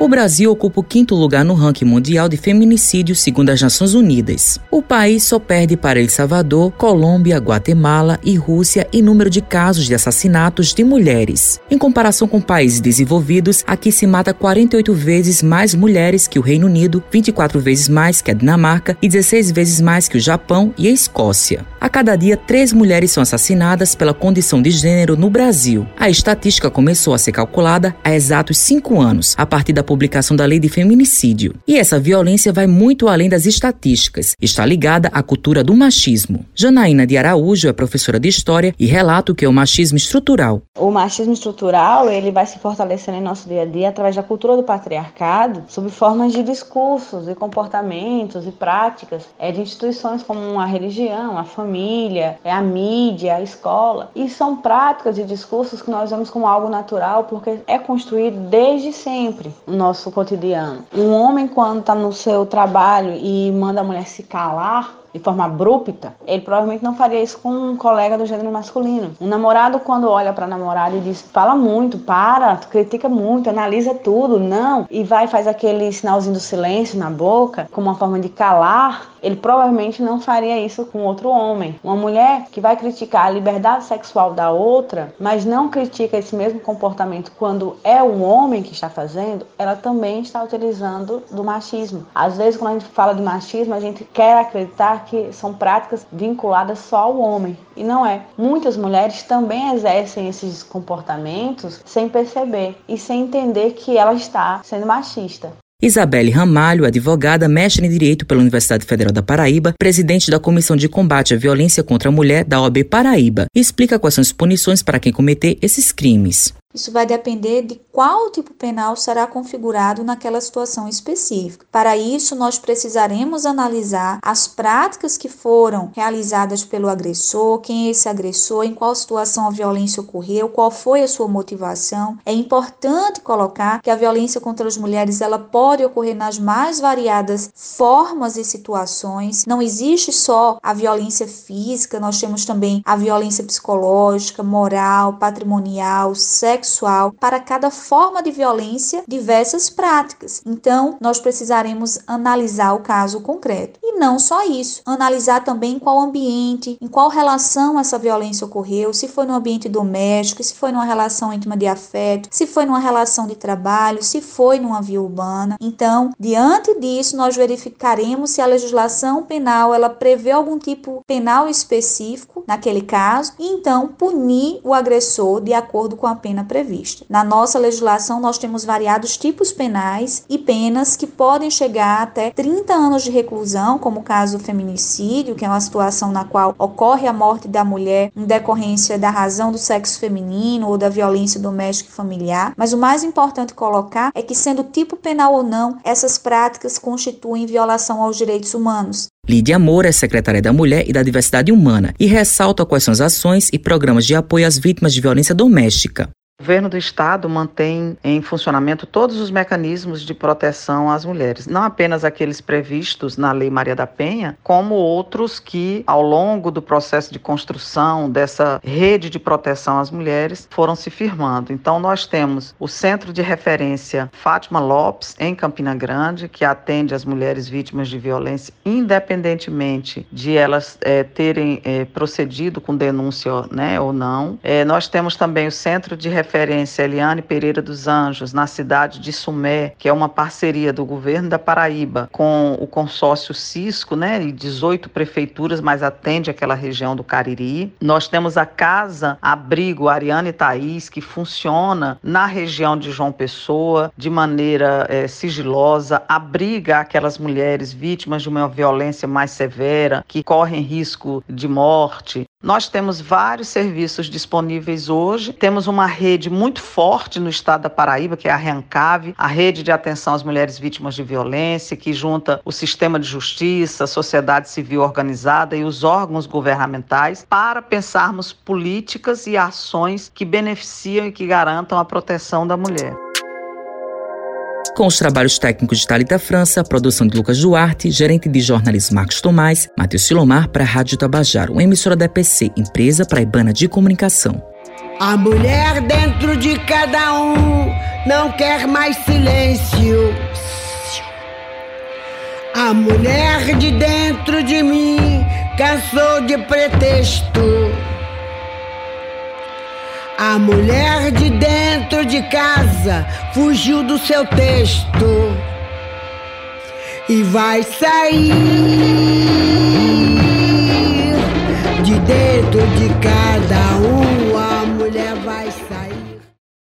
O Brasil ocupa o quinto lugar no ranking mundial de feminicídio, segundo as Nações Unidas. O país só perde para El Salvador, Colômbia, Guatemala e Rússia em número de casos de assassinatos de mulheres. Em comparação com países desenvolvidos, aqui se mata 48 vezes mais mulheres que o Reino Unido, 24 vezes mais que a Dinamarca e 16 vezes mais que o Japão e a Escócia. A cada dia, três mulheres são assassinadas pela condição de gênero no Brasil. A estatística começou a ser calculada há exatos cinco anos, a partir da publicação da Lei de Feminicídio. E essa violência vai muito além das estatísticas. Está ligada à cultura do machismo. Janaína de Araújo é professora de História e relata o que é o machismo estrutural. O machismo estrutural ele vai se fortalecendo em nosso dia a dia através da cultura do patriarcado, sob formas de discursos e comportamentos e práticas é, de instituições como a religião, a família, é a mídia, a escola. E são práticas e discursos que nós vemos como algo natural porque é construído desde sempre nosso cotidiano. Um homem, quando está no seu trabalho e manda a mulher se calar, de forma abrupta, ele provavelmente não faria isso com um colega do gênero masculino. Um namorado, quando olha para a namorada e diz, fala muito, para, critica muito, analisa tudo, não, e vai e faz aquele sinalzinho do silêncio na boca, como uma forma de calar, ele provavelmente não faria isso com outro homem. Uma mulher que vai criticar a liberdade sexual da outra, mas não critica esse mesmo comportamento quando é um homem que está fazendo, ela também está utilizando do machismo. Às vezes, quando a gente fala de machismo, a gente quer acreditar que são práticas vinculadas só ao homem. E não é. Muitas mulheres também exercem esses comportamentos sem perceber e sem entender que ela está sendo machista. Isabelle Ramalho, advogada, mestre em Direito pela Universidade Federal da Paraíba, presidente da Comissão de Combate à Violência contra a Mulher da OAB Paraíba, explica quais são as punições para quem cometer esses crimes. Isso vai depender de qual tipo penal será configurado naquela situação específica. Para isso, nós precisaremos analisar as práticas que foram realizadas pelo agressor, quem é esse agressor, em qual situação a violência ocorreu, qual foi a sua motivação. É importante colocar que a violência contra as mulheres ela pode ocorrer nas mais variadas formas e situações. Não existe só a violência física, nós temos também a violência psicológica, moral, patrimonial, sexual sexual, para cada forma de violência, diversas práticas. Então, nós precisaremos analisar o caso concreto. E não só isso, analisar também em qual ambiente, em qual relação essa violência ocorreu, se foi no ambiente doméstico, se foi numa relação íntima de afeto, se foi numa relação de trabalho, se foi numa via urbana. Então, diante disso, nós verificaremos se a legislação penal ela prevê algum tipo penal específico naquele caso e então punir o agressor de acordo com a pena prevista. Na nossa legislação, nós temos variados tipos penais e penas que podem chegar até 30 anos de reclusão, como o caso do feminicídio, que é uma situação na qual ocorre a morte da mulher em decorrência da razão do sexo feminino ou da violência doméstica e familiar. Mas o mais importante colocar é que, sendo tipo penal ou não, essas práticas constituem violação aos direitos humanos. Lídia Moura é secretária da Mulher e da Diversidade Humana e ressalta quais são as ações e programas de apoio às vítimas de violência doméstica. O governo do estado mantém em funcionamento todos os mecanismos de proteção às mulheres, não apenas aqueles previstos na Lei Maria da Penha, como outros que, ao longo do processo de construção dessa rede de proteção às mulheres, foram se firmando. Então, nós temos o Centro de Referência Fátima Lopes, em Campina Grande, que atende as mulheres vítimas de violência, independentemente de elas é, terem é, procedido com denúncia né, ou não. É, nós temos também o Centro de Referência referência Eliane Pereira dos Anjos, na cidade de Sumé, que é uma parceria do governo da Paraíba com o consórcio Cisco, né, e 18 prefeituras, mas atende aquela região do Cariri. Nós temos a Casa Abrigo Ariane Thaís, que funciona na região de João Pessoa de maneira é, sigilosa, abriga aquelas mulheres vítimas de uma violência mais severa, que correm risco de morte, nós temos vários serviços disponíveis hoje. Temos uma rede muito forte no estado da Paraíba, que é a REANCAVE, a rede de atenção às mulheres vítimas de violência, que junta o sistema de justiça, a sociedade civil organizada e os órgãos governamentais para pensarmos políticas e ações que beneficiam e que garantam a proteção da mulher com os trabalhos técnicos de Talita França, produção de Lucas Duarte, gerente de jornalismo Marcos Tomás, Matheus Silomar para a Rádio Tabajaro, uma emissora da EPC, empresa praibana de comunicação. A mulher dentro de cada um não quer mais silêncio. A mulher de dentro de mim cansou de pretexto. A mulher de dentro de casa fugiu do seu texto e vai sair de dentro de cada